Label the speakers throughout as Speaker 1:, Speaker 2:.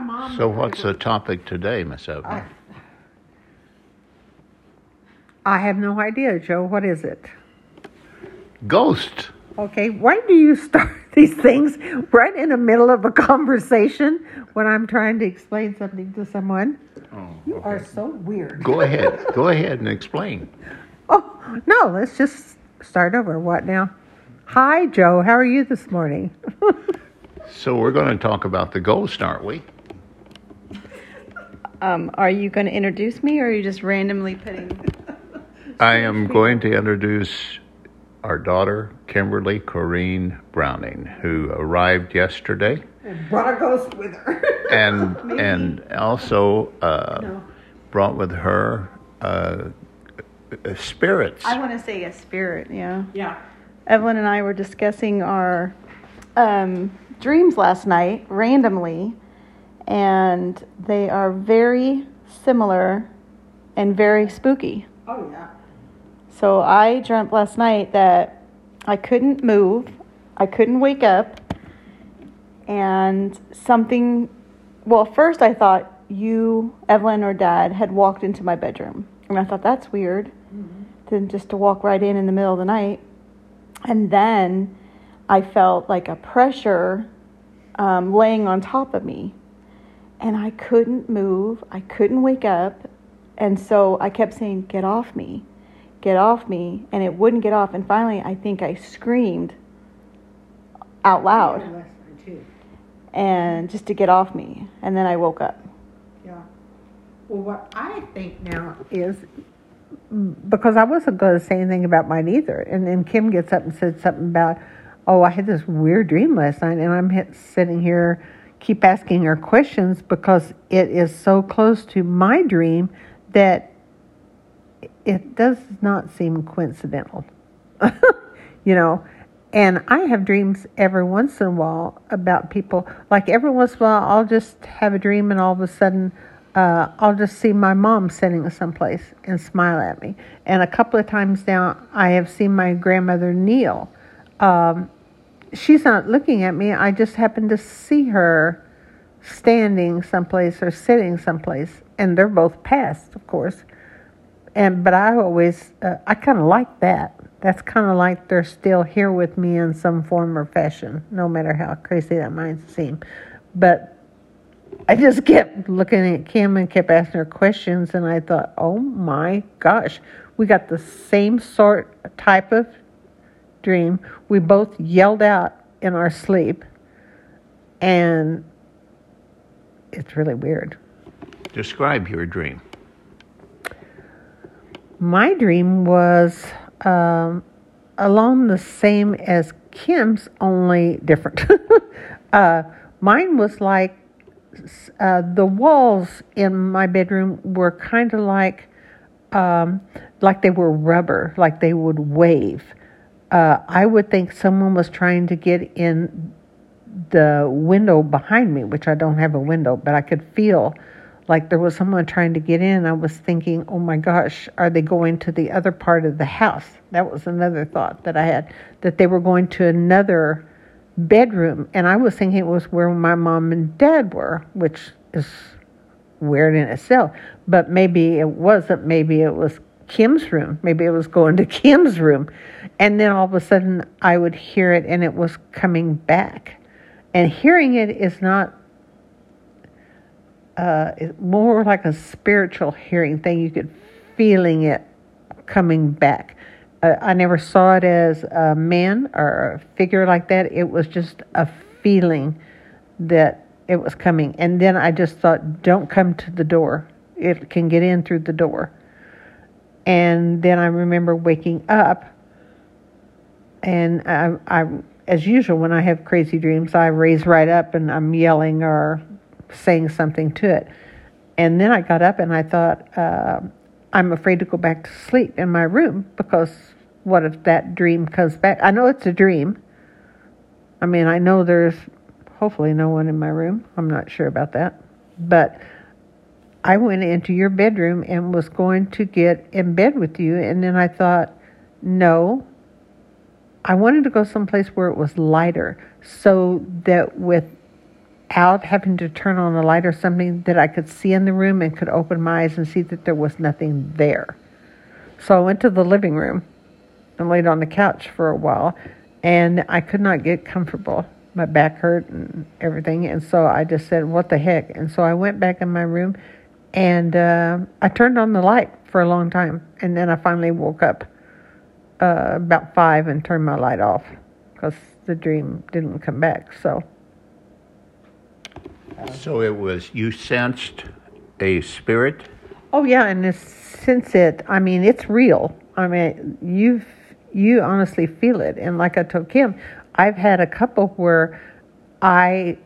Speaker 1: mom.
Speaker 2: So what's the topic today, Miss
Speaker 1: I, I have no idea, Joe. What is it?
Speaker 2: Ghost.
Speaker 1: Okay, why do you start these things right in the middle of a conversation when I'm trying to explain something to someone? Oh, you are so weird.
Speaker 2: Go ahead. Go ahead and explain.
Speaker 1: Oh, no, let's just start over. What now? Hi, Joe. How are you this morning?
Speaker 2: So we're going to talk about the ghost, aren't we?
Speaker 3: Um, are you going to introduce me, or are you just randomly putting?
Speaker 2: I am going to introduce our daughter, Kimberly Corrine Browning, who arrived yesterday, And
Speaker 1: Brought a ghost with her.
Speaker 2: and and also uh,
Speaker 1: No.
Speaker 2: brought with her uh, uh, spirits.
Speaker 3: I want to say a spirit. Yeah.
Speaker 1: yeah.
Speaker 3: Evelyn and I were discussing our um, dreams last night randomly, and they are very similar and very spooky.
Speaker 1: Oh, yeah.
Speaker 3: So I dreamt last night that I couldn't move, I couldn't wake up, and something. Well, first I thought you, Evelyn, or Dad had walked into my bedroom, and I thought that's weird. Then just to walk right in in the middle of the night, and then I felt like a pressure um, laying on top of me, and I couldn't move, I couldn't wake up, and so I kept saying, "Get off me." get off me and it wouldn't get off and finally i think i screamed out loud and just to get off me and then i woke up
Speaker 1: Yeah. Well, what I think now is because I wasn't going to say anything about mine either, and then Kim gets up and said something about, "Oh, I had this weird dream last night," and I'm sitting here, keep asking her questions because it is so close to my dream that it does not seem coincidental, you know. And I have dreams every once in a while about people. Like every once in a while, I'll just have a dream, and all of a sudden, uh, I'll just see my mom sitting someplace and smile at me. And a couple of times now, I have seen my grandmother kneel. Um, she's not looking at me. I just happen to see her standing someplace or sitting someplace, and they're both past, of course and but I always uh, I kind of like that. That's kind of like they're still here with me in some form or fashion, no matter how crazy that might seem. But I just kept looking at Kim and kept asking her questions, and I thought, oh my gosh, we got the same sort type of dream. We both yelled out in our sleep, and it's really weird.
Speaker 2: Describe your dream.
Speaker 1: My dream was um, along the same as Kim's, only different. uh, mine was like uh, the walls in my bedroom were kind of like um, like they were rubber, like they would wave. Uh, I would think someone was trying to get in the window behind me, which I don't have a window, but I could feel like there was someone trying to get in. I was thinking, oh my gosh, are they going to the other part of the house? That was another thought that I had, that they were going to another bedroom. And I was thinking it was where my mom and dad were, which is weird in itself. But maybe it wasn't. Maybe it was Kim's room. Maybe it was going to Kim's room. And then all of a sudden I would hear it and it was coming back. And hearing it is not uh, more like a spiritual hearing thing. You could feeling it coming back. Uh, I never saw it as a man or a figure like that. It was just a feeling that it was coming. And then I just thought, don't come to the door. It can get in through the door. And then I remember waking up, and I, I, as usual, when I have crazy dreams, I raise right up and I'm yelling or saying something to it. And then I got up and I thought, uh, I'm afraid to go back to sleep in my room because what if that dream comes back? I know it's a dream. I mean, I know there's hopefully no one in my room. I'm not sure about that. But I went into your bedroom and was going to get in bed with you. And then I thought, no, I wanted to go someplace where it was lighter so that without having to turn on a light or something that I could see in the room and could open my eyes and see that there was nothing there. So I went to the living room and laid on the couch for a while, and I could not get comfortable. My back hurt and everything, and so I just said, "What the heck?" And so I went back in my room, and uh, I turned on the light for a long time, and then I finally woke up uh, about five and turned my light off because the dream didn't come back. So.
Speaker 2: So it was you sensed a spirit.
Speaker 1: Oh yeah, and it's, since it, I mean, it's real. I mean, you've you honestly feel it, and like I told Kim, I've had a couple where I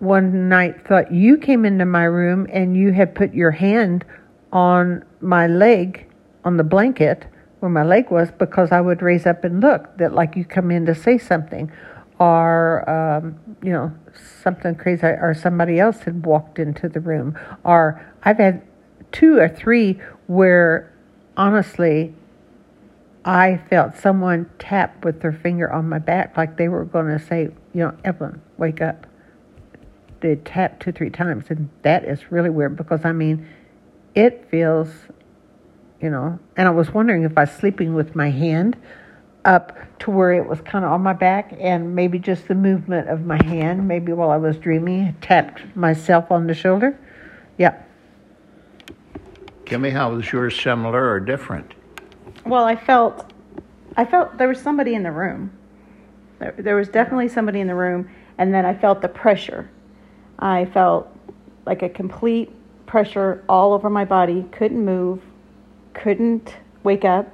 Speaker 1: one night thought you came into my room and you had put your hand on my leg on the blanket where my leg was because I would raise up and look that like you come in to say something or um, you know something crazy or somebody else had walked into the room or I've had two or three where honestly I felt someone tap with their finger on my back like they were going to say, you know, Evelyn, wake up. They tapped two, three times, and that is really weird because I mean, it feels, you know, and I was wondering if I was sleeping with my hand up to where it was kind of on my back, and maybe just the movement of my hand, maybe while I was dreaming, tapped myself on the shoulder. Yeah.
Speaker 2: Kimmy, how was yours similar or different?
Speaker 3: Well, I felt, I felt there was somebody in the room. There, there was definitely somebody in the room, and then I felt the pressure. I felt like a complete pressure all over my body. Couldn't move, couldn't wake up,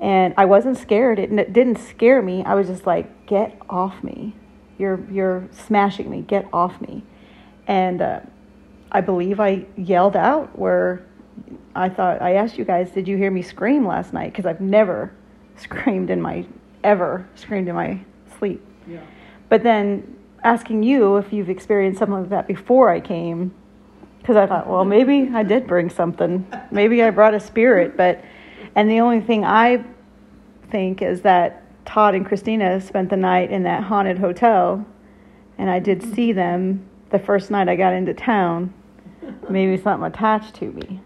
Speaker 3: and I wasn't scared. It, it didn't scare me. I was just like, "Get off me! You're you're smashing me! Get off me!" And uh, I believe I yelled out where I thought I asked you guys, did you hear me scream last night? Because I've never screamed in my ever screamed in my sleep. Yeah. But then asking you if you've experienced something like that before I came, because I thought, well, maybe I did bring something. Maybe I brought a spirit, but and the only thing I think is that Todd and Christina spent the night in that haunted hotel, and I did see them the first night I got into town. Maybe something attached to me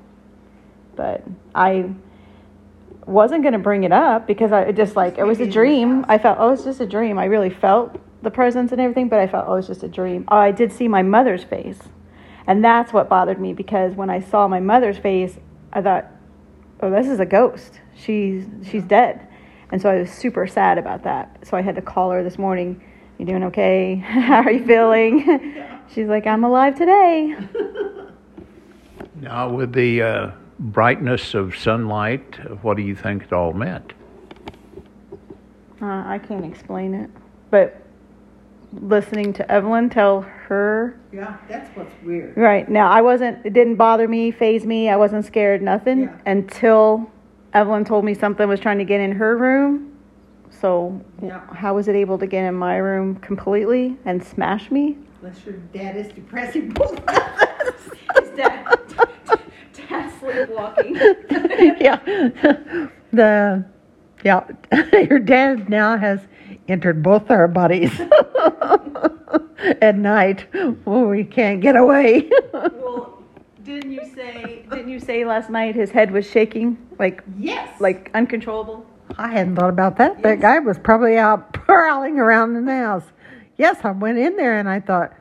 Speaker 3: but I wasn't going to bring it up because I just like it was a dream. I felt oh it's just a dream. I really felt the presence and everything, but I felt oh it's just a dream. Oh, I did see my mother's face, and that's what bothered me because when I saw my mother's face, I thought oh this is a ghost. She's she's dead, and so I was super sad about that. So I had to call her this morning. You doing okay? How are you feeling? She's like I'm alive today.
Speaker 2: Now with the. Uh brightness of sunlight, what do you think it all meant?
Speaker 3: Uh, I can't explain it, but listening to Evelyn tell her.
Speaker 1: Yeah, that's what's weird.
Speaker 3: Right now, I wasn't. It didn't bother me, faze me. I wasn't scared, nothing yeah. until Evelyn told me something was trying to get in her room. So, yeah. how was it able to get in my room completely and smash me?
Speaker 1: Unless your dad is depressing both
Speaker 3: dad, dad sleepwalking.
Speaker 1: yeah. The yeah, your dad now has entered both our bodies at night when we can't get away.
Speaker 3: well, didn't you say? Didn't you say last night his head was shaking like
Speaker 1: yes,
Speaker 3: like uncontrollable?
Speaker 1: I hadn't thought about that. Yes. That guy was probably out prowling around the house. Yes, I went in there and I thought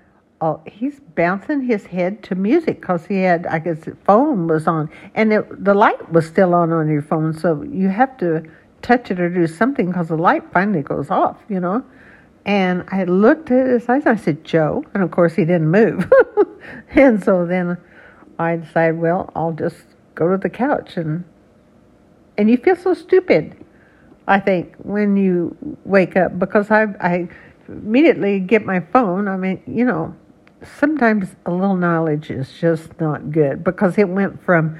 Speaker 1: oh, he's bouncing his head to music because he had, I guess, phone was on, and it, the light was still on on your phone, so you have to touch it or do something because the light finally goes off, you know. And I looked at his eyes. I said, "Joe," and of course he didn't move. and so then I decided, well, I'll just go to the couch and and you feel so stupid. I think when you wake up because I I immediately get my phone. I mean, you know, sometimes a little knowledge is just not good because it went from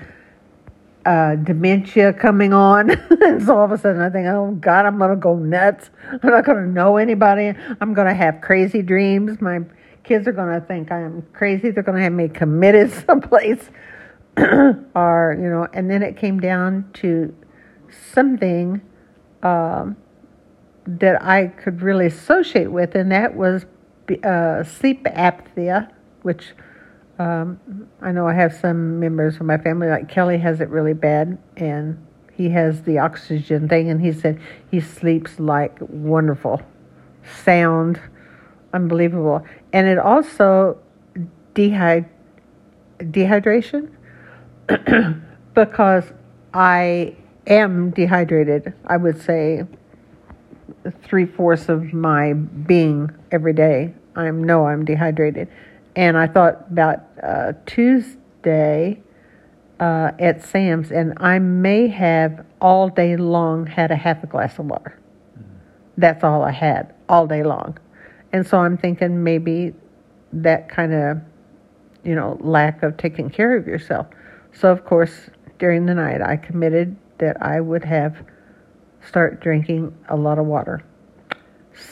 Speaker 1: uh, dementia coming on, and so all of a sudden I think, oh God, I'm gonna go nuts. I'm not gonna know anybody. I'm gonna have crazy dreams. My kids are gonna think I am crazy. They're gonna have me committed someplace, or you know. And then it came down to something um, that I could really associate with, and that was uh, sleep apnea, which um, I know I have some members of my family, like Kelly, has it really bad, and he has the oxygen thing, and he said he sleeps like wonderful, sound, unbelievable, and it also dehyd- dehydration because I am dehydrated. I would say three fourths of my being every day. I know I'm dehydrated, and I thought about uh, Tuesday uh, at Sam's, and I may have all day long had a half a glass of water. That's all I had all day long, and so I'm thinking maybe that kind of, you know, lack of taking care of yourself. So of course, during the night, I committed that I would have start drinking a lot of water.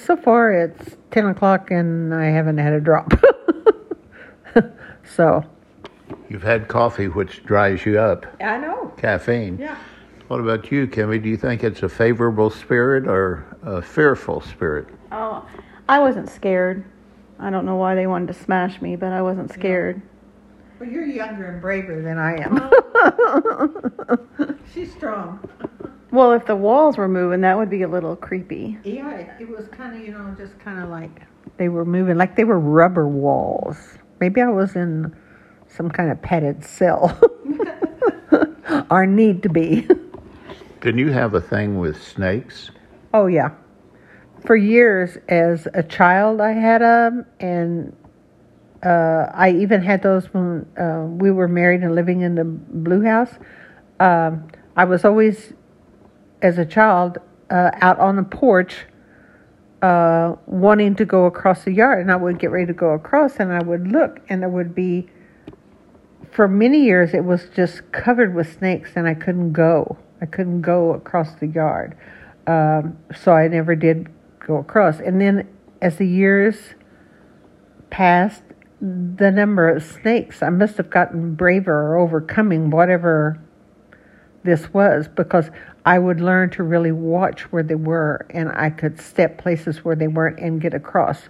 Speaker 1: So far, it's 10 o'clock and I haven't had a drop. so.
Speaker 2: You've had coffee, which dries you up.
Speaker 1: I know.
Speaker 2: Caffeine.
Speaker 1: Yeah.
Speaker 2: What about you, Kimmy? Do you think it's a favorable spirit or a fearful spirit?
Speaker 3: Oh, I wasn't scared. I don't know why they wanted to smash me, but I wasn't scared.
Speaker 1: Well, you're younger and braver than I am. She's strong.
Speaker 3: Well, if the walls were moving, that would be a little creepy.
Speaker 1: Yeah, it was kind of, you know, just kind of like they were moving, like they were rubber walls. Maybe I was in some kind of padded cell, or need to be.
Speaker 2: Didn't you have a thing with snakes?
Speaker 1: Oh yeah, for years as a child I had them, and uh, I even had those when uh, we were married and living in the blue house. Um, I was always, as a child, uh, out on the porch, uh, wanting to go across the yard, and I would get ready to go across, and I would look, and there would be. For many years, it was just covered with snakes, and I couldn't go. I couldn't go across the yard, um, so I never did go across. And then, as the years passed, the number of snakes, I must have gotten braver or overcoming whatever this was because I would learn to really watch where they were and I could step places where they weren't and get across.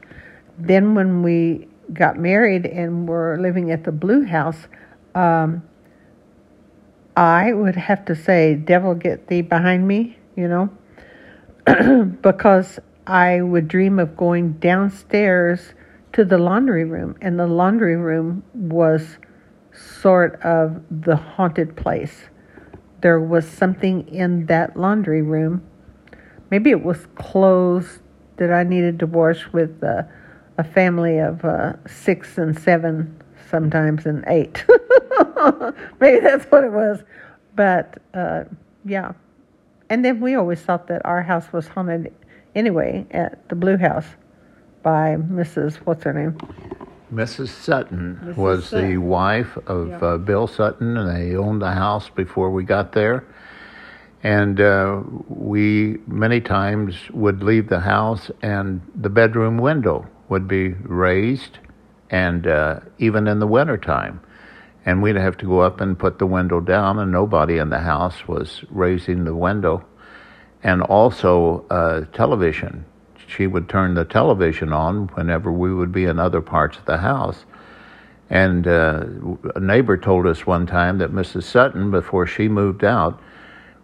Speaker 1: Then, when we got married and were living at the Blue House, um, I would have to say, Devil, get thee behind me, you know, because I would dream of going downstairs to the laundry room, and the laundry room was sort of the haunted place. There was something in that laundry room. Maybe it was clothes that I needed to wash with uh, a family of uh, six and seven, sometimes and eight. Maybe that's what it was. But uh, yeah. And then we always thought that our house was haunted anyway at the Blue House by Mrs. What's her name?
Speaker 2: Mrs. Sutton
Speaker 1: Mrs.
Speaker 2: was the wife of
Speaker 1: Yeah.
Speaker 2: uh, Bill Sutton, and they owned the house before we got there. And uh, we many times would leave the house, and the bedroom window would be raised, and uh, even in the wintertime. And we'd have to go up and put the window down, and nobody in the house was raising the window. And also uh, television. She would turn the television on whenever we would be in other parts of the house. And uh, a neighbor told us one time that Mrs. Sutton, before she moved out,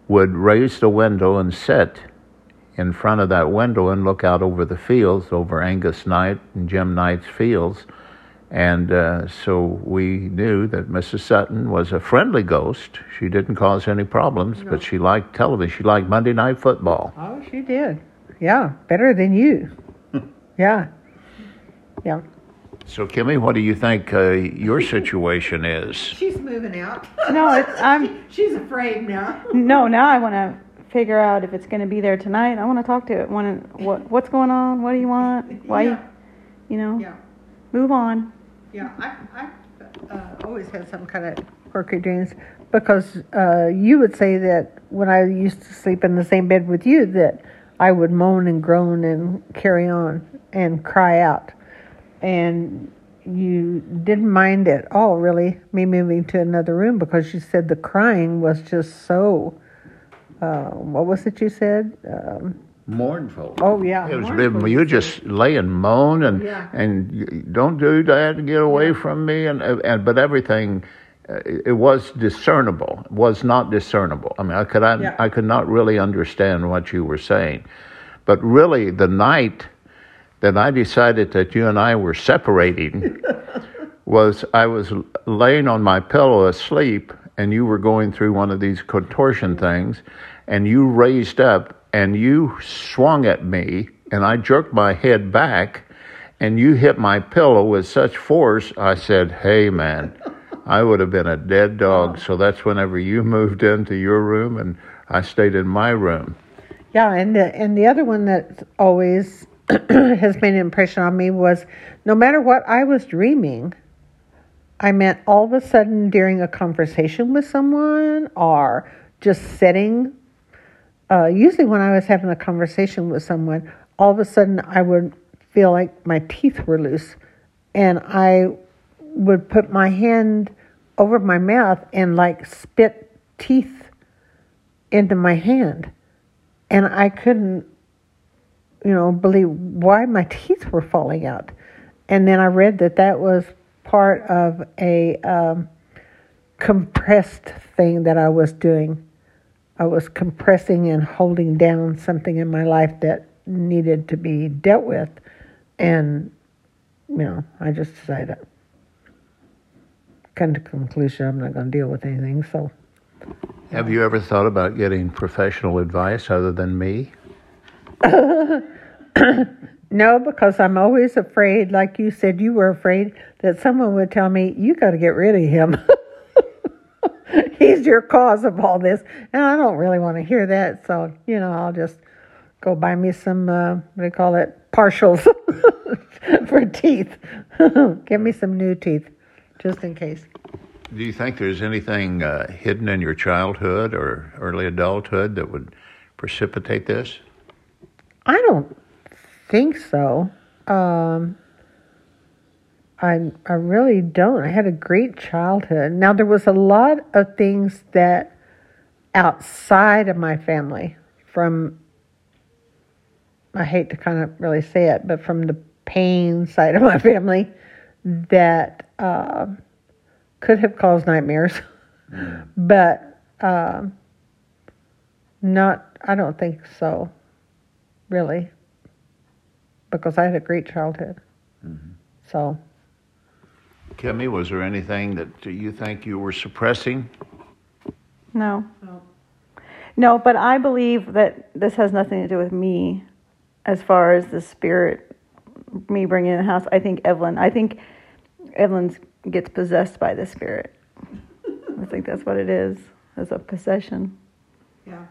Speaker 2: would raise the window and sit in front of that window and look out over the fields, over Angus Knight and Jim Knight's fields. And uh, so we knew that Mrs. Sutton was a friendly ghost. She didn't cause any problems, but she liked television. She liked Monday Night Football.
Speaker 1: Oh, she did. Yeah, better than you. yeah. Yeah.
Speaker 2: So, Kimmy, what do you think uh, your situation is?
Speaker 1: She's moving out.
Speaker 3: No, it's I'm
Speaker 1: She's afraid now.
Speaker 3: no. Now I want to figure out if it's going to be there tonight. I want to talk to it. Want to what what's going on? What do you want? Why?
Speaker 1: Yeah.
Speaker 3: You know,
Speaker 1: Yeah.
Speaker 3: move on.
Speaker 1: Yeah, I, I uh, always had some kind of quirky dreams because uh, you would say that when I used to sleep in the same bed with you that I would moan and groan and carry on and cry out, and you didn't mind at all really me moving to another room because you said the crying was just so. Uh, what was it you said? Um,
Speaker 2: mournful.
Speaker 1: Oh, yeah,
Speaker 2: it was
Speaker 1: mournful,
Speaker 2: you just lay and moan and
Speaker 1: Yeah.
Speaker 2: and don't do that, get away from me, and and but everything. It was discernible. Was not discernible. I mean, I could I,
Speaker 1: Yeah.
Speaker 2: I could not really understand what you were saying, but really the night that I decided that you and I were separating was I was laying on my pillow asleep, and you were going through one of these contortion things, and you raised up and you swung at me, and I jerked my head back, and you hit my pillow with such force. I said, "Hey, man." I would have been a dead dog. So that's whenever you moved into your room and I stayed in my room.
Speaker 1: Yeah, and the and the other one that always has made an impression on me was no matter what I was dreaming, I meant all of a sudden during a conversation with someone or just sitting. Uh, usually, when I was having a conversation with someone, all of a sudden I would feel like my teeth were loose, and I would put my hand over my mouth and like spit teeth into my hand and I couldn't, you know, believe why my teeth were falling out. And then I read that that was part of a um, compressed thing that I was doing. I was compressing and holding down something in my life that needed to be dealt with, and you know, I just decided, come to conclusion, I'm not going to deal with anything. So.
Speaker 2: Have you ever thought about getting professional advice other than me?
Speaker 1: No, because I'm always afraid, like you said, you were afraid that someone would tell me, you got to get rid of him. He's your cause of all this. And I don't really want to hear that. So, you know, I'll just go buy me some, uh, what do you call it, partials for teeth. Give me some new teeth, just in case.
Speaker 2: Do you think there's anything uh, hidden in your childhood or early adulthood that would precipitate this?
Speaker 1: I don't think so. Um, I I really don't. I had a great childhood. Now there was a lot of things that outside of my family from I hate to kind of really say it, but from the pain side of my family that uh, could have caused nightmares, but um, not. I don't think so, really, because I had a great childhood. So
Speaker 2: Kimmy, was there anything that you think you were suppressing?
Speaker 3: No. No, but I believe that this has nothing to do with me as far as the spirit, me bringing in the house. I think Evelyn, I think Evelyn gets possessed by the spirit. I think that's what it is, It's a possession.
Speaker 1: yeah,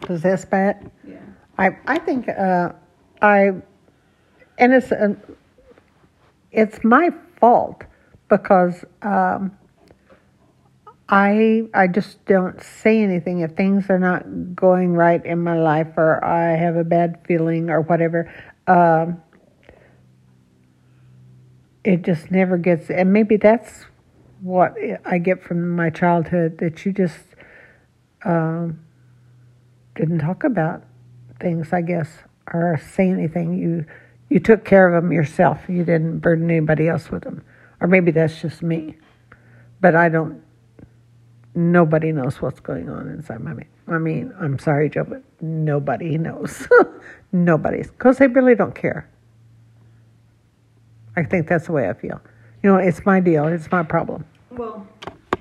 Speaker 1: possessed by it.
Speaker 3: Yeah.
Speaker 1: I I think uh, I, and it's uh, it's my fault because um, I I just don't say anything if things are not going right in my life or I have a bad feeling or whatever. Um, it just never gets, and maybe that's what I get from my childhood that you just um, didn't talk about things, I guess, or say anything. You you took care of them yourself. You didn't burden anybody else with them, or maybe that's just me. But I don't. Nobody knows what's going on inside my. Mind. I mean, I'm sorry, Joe, but nobody knows. Nobody's because they really don't care. I think that's the way I feel. You know, it's my deal. It's my problem.
Speaker 3: Well,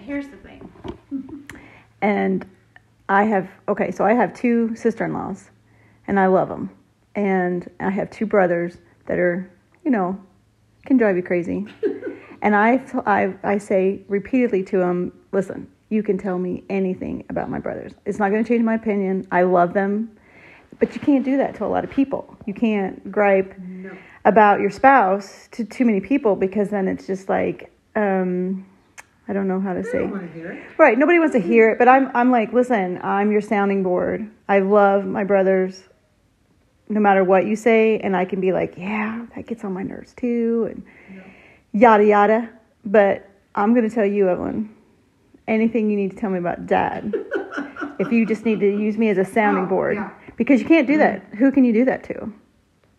Speaker 3: here's the thing. And I have, okay, so I have two sister in laws, and I love them. And I have two brothers that are, you know, can drive you crazy. and I, I, I say repeatedly to them, listen, you can tell me anything about my brothers. It's not going to change my opinion. I love them. But you can't do that to a lot of people. You can't gripe about your spouse to too many people because then it's just like, um, I don't know how to say. Right, nobody wants to hear it, but I'm I'm like, listen, I'm your sounding board. I love my brothers no matter what you say and I can be like, yeah, that gets on my nerves too and yada yada, but I'm going to tell you, Evelyn, anything you need to tell me about dad. if you just need to use me as a sounding board. because you can't do that. Who can you do that to?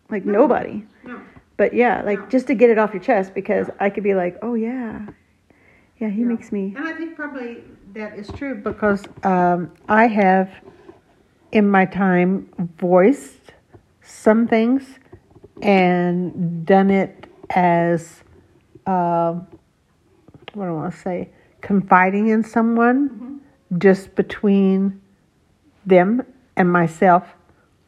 Speaker 3: Like nobody.
Speaker 1: No.
Speaker 3: But yeah, like
Speaker 1: No.
Speaker 3: just to get it off your chest because I could be like, oh yeah, yeah, he
Speaker 1: Yeah.
Speaker 3: makes me.
Speaker 1: And I think probably that is true because um, I have, in my time, voiced some things and done it as, um what do I want to say, confiding in someone just between them and myself,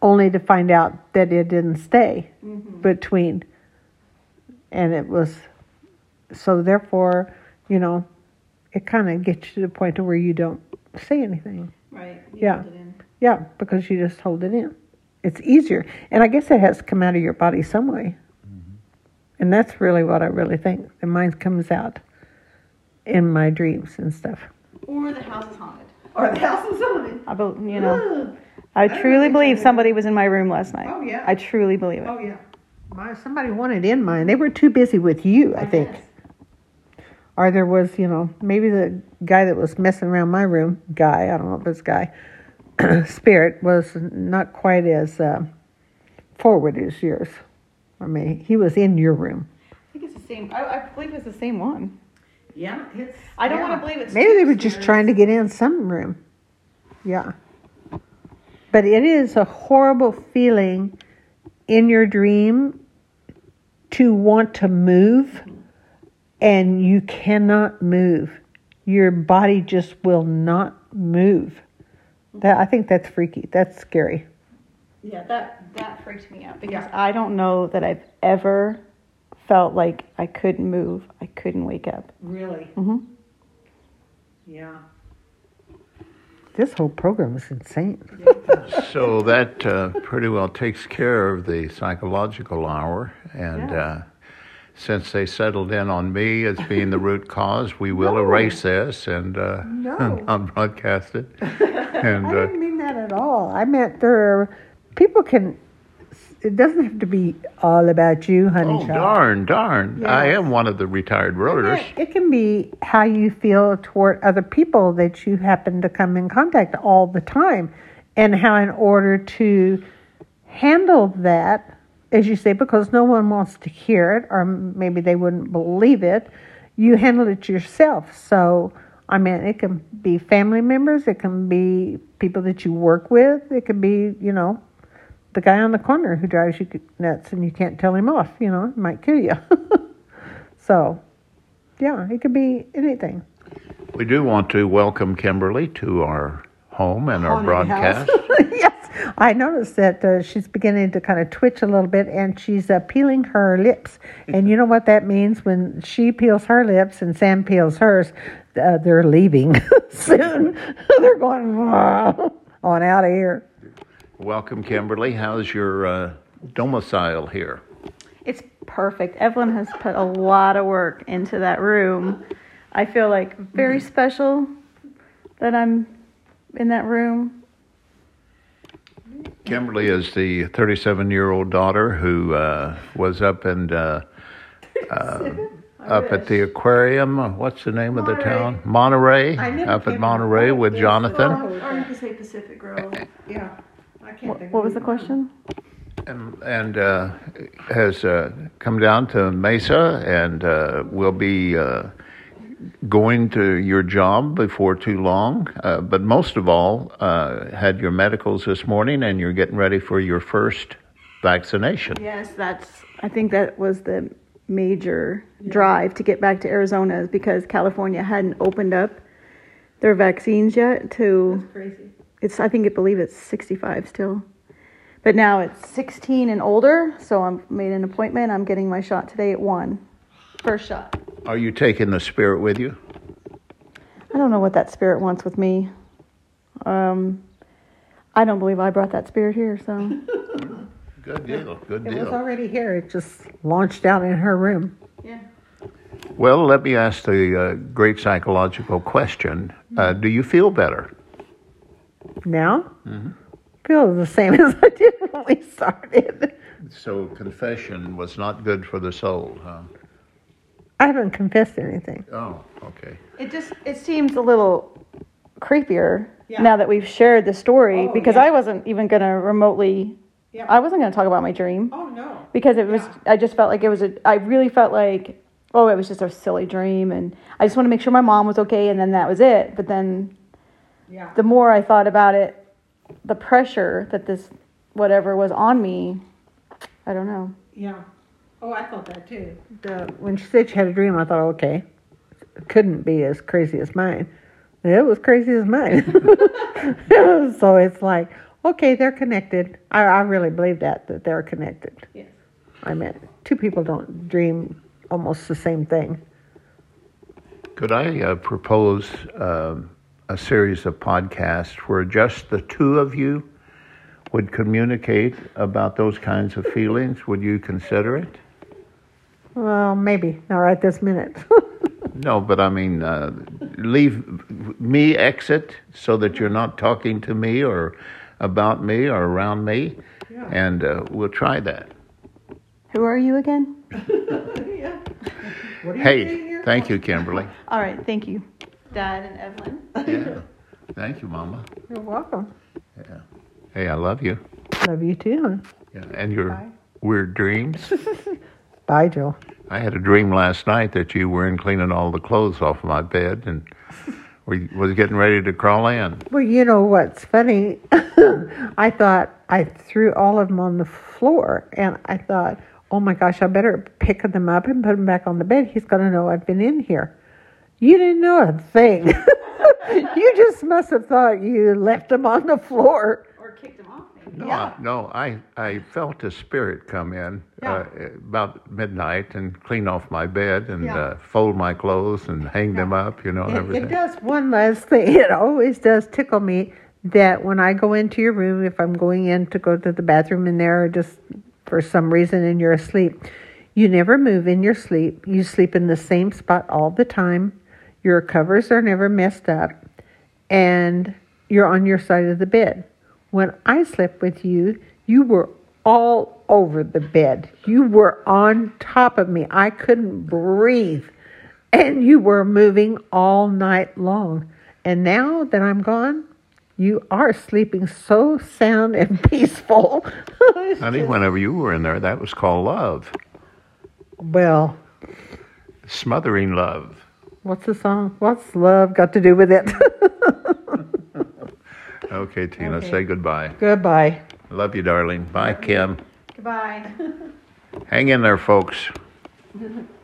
Speaker 1: only to find out that it didn't stay mm-hmm. between. And it was, so therefore, you know, it kind of gets you to the point to where you don't say anything.
Speaker 3: Right.
Speaker 1: Yeah. Yeah, because you just hold it in. It's easier. And I guess it has to come out of your body some way. Mm-hmm. And that's really what I really think. The mind comes out in my dreams and stuff.
Speaker 3: Or the house is haunted.
Speaker 1: Or the house is haunted.
Speaker 3: I bel you know. I
Speaker 1: don't
Speaker 3: truly believe somebody was in my room last night.
Speaker 1: Oh, yeah.
Speaker 3: I truly believe it.
Speaker 1: Oh, yeah. My, somebody wanted in mine. They were too busy with you, I think. Or there was, you know, maybe the guy that was messing around my room, guy, I don't know if it's guy, spirit was not quite as uh, forward as yours. I mean, he was in your room.
Speaker 3: I think it's the same. I, I believe it's the same one.
Speaker 1: Yeah.
Speaker 3: I don't wanna believe it's
Speaker 1: Maybe they were just
Speaker 3: spirits.
Speaker 1: trying to get in some room. Yeah. But it is a horrible feeling in your dream to want to move and you cannot move. Your body just will not move. That I think that's freaky. That's scary.
Speaker 3: Yeah, that that freaked me out because I don't know that I've ever felt like I couldn't move. I couldn't wake up.
Speaker 1: Really?
Speaker 3: hmm
Speaker 1: Yeah. This whole program is insane.
Speaker 2: So that uh, pretty well takes care of the psychological hour. And uh, since they settled in on me as being the root cause, we will
Speaker 1: No.
Speaker 2: erase this and uh,
Speaker 1: No.
Speaker 2: not broadcast it. And
Speaker 1: I
Speaker 2: uh,
Speaker 1: didn't mean that at all. I meant there are people can. It doesn't have to be all about you, honey
Speaker 2: oh,
Speaker 1: child.
Speaker 2: darn, darn. I am one of the retired.
Speaker 1: It, it can be how you feel toward other people that you happen to come in contact all the time, and how in order to handle that, as you say, because no one wants to hear it, or maybe they wouldn't believe it, you handle it yourself. So, I mean, it can be family members, it can be people that you work with, it can be, you know, the guy on the corner who drives you nuts and you can't tell him off, you know, might kill you. so, yeah, it could be anything.
Speaker 2: We do want to welcome Kimberly to our home and our
Speaker 1: Haunted house.
Speaker 2: broadcast.
Speaker 1: yes, I noticed that uh, she's beginning to kind of twitch a little bit, and she's uh, peeling her lips. And you know what that means when she peels her lips and Sam peels hers? Uh, they're leaving soon. they're going on out of here.
Speaker 2: Welcome, Kimberly. How's your uh, domicile here?
Speaker 3: It's perfect. Evelyn has put a lot of work into that room. I feel like very special that I'm in that room.
Speaker 2: Kimberly is the 37 year old daughter who uh, was up and uh, uh, up at the aquarium. What's the name of the town? Monterey.
Speaker 1: I
Speaker 2: Up at Monterey with
Speaker 1: Yes,
Speaker 2: Jonathan.
Speaker 1: oh,
Speaker 3: you could say Pacific Grove.
Speaker 1: Yeah, I can't
Speaker 3: What,
Speaker 1: think
Speaker 3: what was the question?
Speaker 2: And, and uh, has uh, come down to Mesa and uh, will be uh, going to your job before too long. Uh, but most of all, uh, had your medicals this morning and you're getting ready for your first vaccination.
Speaker 3: Yes, that's. I think that was the major drive to get back to Arizona is because California hadn't opened up their vaccines yet to.
Speaker 1: Crazy.
Speaker 3: It's. I think I believe it's 65 still, but now it's 16 and older. So I'm made an appointment. I'm getting my shot today at one. First shot.
Speaker 2: Are you taking the spirit with you?
Speaker 3: I don't know what that spirit wants with me. Um, I don't believe I brought that spirit here. So
Speaker 2: Good deal. Good deal.
Speaker 1: It was already here. It just launched out in her room.
Speaker 3: yeah.
Speaker 2: Well, let me ask the uh, great psychological question uh, Do you feel better?
Speaker 1: Now, mm-hmm. feel the same as I did when we started.
Speaker 2: So, confession was not good for the soul, huh?
Speaker 1: I haven't confessed anything.
Speaker 2: Oh, okay.
Speaker 3: It just it seems a little creepier
Speaker 1: Yeah.
Speaker 3: now that we've shared the story
Speaker 1: Oh,
Speaker 3: because
Speaker 1: yeah.
Speaker 3: I wasn't even going to remotely
Speaker 1: Yeah.
Speaker 3: I wasn't going to talk about my dream
Speaker 1: Oh no.
Speaker 3: because it was
Speaker 1: Yeah.
Speaker 3: I just felt like it was a I really felt like oh it was just a silly dream and I just want to make sure my mom was okay and then that was it but then
Speaker 1: Yeah.
Speaker 3: the more I thought about it the pressure that this whatever was on me I don't know
Speaker 1: Yeah. Oh, I thought that too. The, when she said she had a dream, I thought, okay, it couldn't be as crazy as mine. It was crazy as mine. so it's like, okay, they're connected. I, I really believe that, that they're connected.
Speaker 3: Yes.
Speaker 1: I mean, two people don't dream almost the same thing.
Speaker 2: Could I uh, propose um, a series of podcasts where just the two of you would communicate about those kinds of feelings? Would you consider it?
Speaker 1: Well, maybe, not right this minute.
Speaker 2: No, but I mean, uh, leave me exit so that you're not talking to me or about me or around me,
Speaker 1: Yeah.
Speaker 2: and uh, we'll try that.
Speaker 3: who are you again
Speaker 1: yeah. What are you
Speaker 2: Hey, thank you, Kimberly.
Speaker 3: all right thank you dad and Evelyn
Speaker 2: Yeah, thank you, Mama.
Speaker 1: You're welcome.
Speaker 2: Yeah. Hey, I love you.
Speaker 1: Love you too.
Speaker 2: Yeah, and your
Speaker 1: Bye.
Speaker 2: weird dreams.
Speaker 1: Bye, Joe.
Speaker 2: I had a dream last night that you were in cleaning all the clothes off my bed and we was getting ready to crawl in.
Speaker 1: Well, you know what's funny? I thought I threw all of them on the floor, and I thought, oh my gosh, I better pick them up and put them back on the bed. He's going to know I've been in here. You didn't know a thing. you just must have thought you left them on the floor.
Speaker 3: or kicked him off maybe
Speaker 2: No,
Speaker 1: Yeah.
Speaker 2: I, no, I, I felt a spirit come in
Speaker 1: Yeah.
Speaker 2: uh, about midnight and clean off my bed and
Speaker 1: Yeah.
Speaker 2: uh, fold my clothes and hang them up, you know, and
Speaker 1: It,
Speaker 2: everything.
Speaker 1: it does one last thing. It always does tickle me that when I go into your room, if I'm going in to go to the bathroom in there, or just for some reason and you're asleep, you never move in your sleep. You sleep in the same spot all the time. Your covers are never messed up, and you're on your side of the bed. When I slept with you, you were all over the bed. You were on top of me. I couldn't breathe. And you were moving all night long. And now that I'm gone, you are sleeping so sound and peaceful.
Speaker 2: Honey, whenever you were in there, that was called love.
Speaker 1: well,
Speaker 2: Smothering love.
Speaker 1: What's the song? What's love got to do with it?
Speaker 2: Okay, Tina,
Speaker 1: Okay.
Speaker 2: say goodbye.
Speaker 1: Goodbye.
Speaker 2: Love you, darling. Bye, Kim.
Speaker 3: goodbye
Speaker 2: Hang in there, folks.